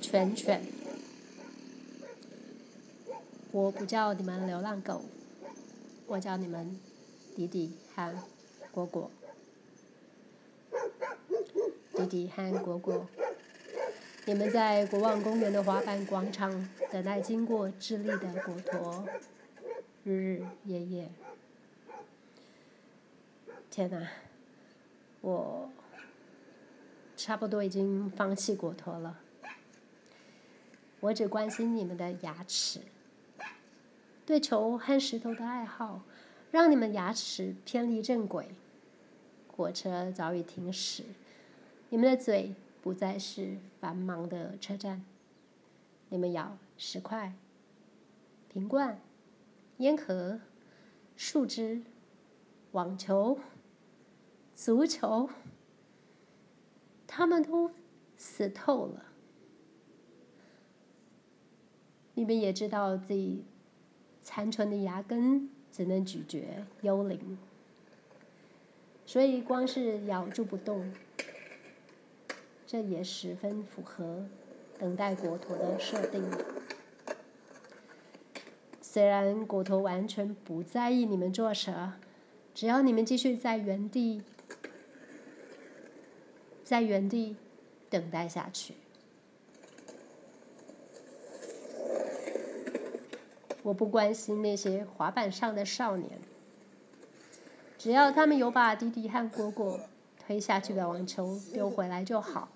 犬犬，我不叫你们流浪狗，我叫你们弟弟和果果。弟弟和果果，你们在国王公园的滑板广场等待经过智利的果陀，日日夜夜。天哪，我差不多已经放弃果陀了。我只关心你们的牙齿。对球和石头的爱好，让你们牙齿偏离正轨。火车早已停驶，你们的嘴不再是繁忙的车站。你们咬石块、瓶罐、烟盒、树枝、网球、足球，他们都死透了。你们也知道自己残存的牙根只能咀嚼幽灵，所以光是咬住不动，这也十分符合等待果陀的设定。虽然果陀完全不在意你们做啥，只要你们继续在原地，在原地等待下去。我不关心那些滑板上的少年，只要他们有把弟弟和果果推下去的网球丢回来就好，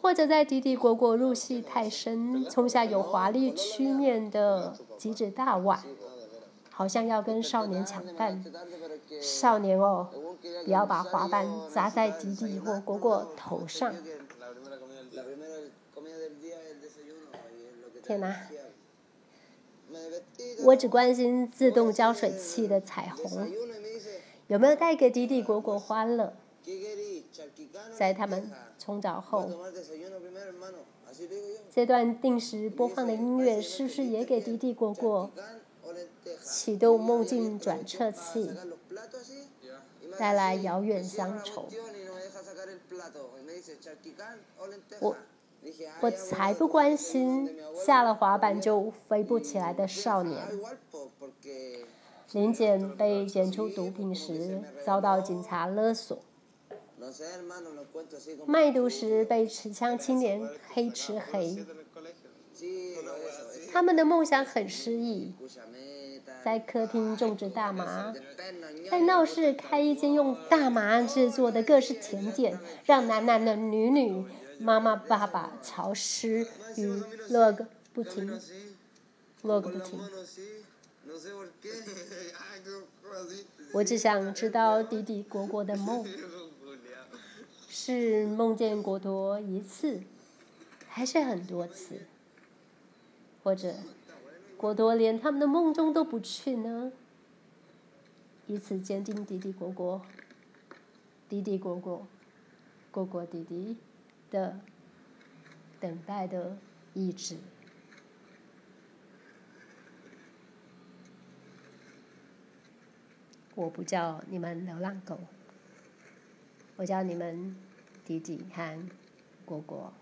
或者在弟弟果果入戏太深，冲下有华丽曲面的极致大碗，好像要跟少年抢饭。少年哦，不要把滑板砸在敌敌或果果头上。天哪！我只关心自动浇水器的彩虹，有没有带给迪迪果果欢乐？在他们冲澡后，这段定时播放的音乐是不是也给弟弟果果启动梦境转测器，带来遥远乡愁？我。我才不关心下了滑板就飞不起来的少年。林检被检出毒品时遭到警察勒索，卖毒时被持枪青年黑吃黑。他们的梦想很诗意，在客厅种植大麻，在闹市开一间用大麻制作的各式甜点，让男男的女女。妈妈、爸爸、潮湿与乐个不停，乐个不停。我只想知道弟弟果果的梦，是梦见果陀一次，还是很多次？或者果陀连他们的梦中都不去呢？以此坚定弟弟果果，弟弟果果，果果弟弟。的等待的意志，我不叫你们流浪狗，我叫你们弟弟和果果。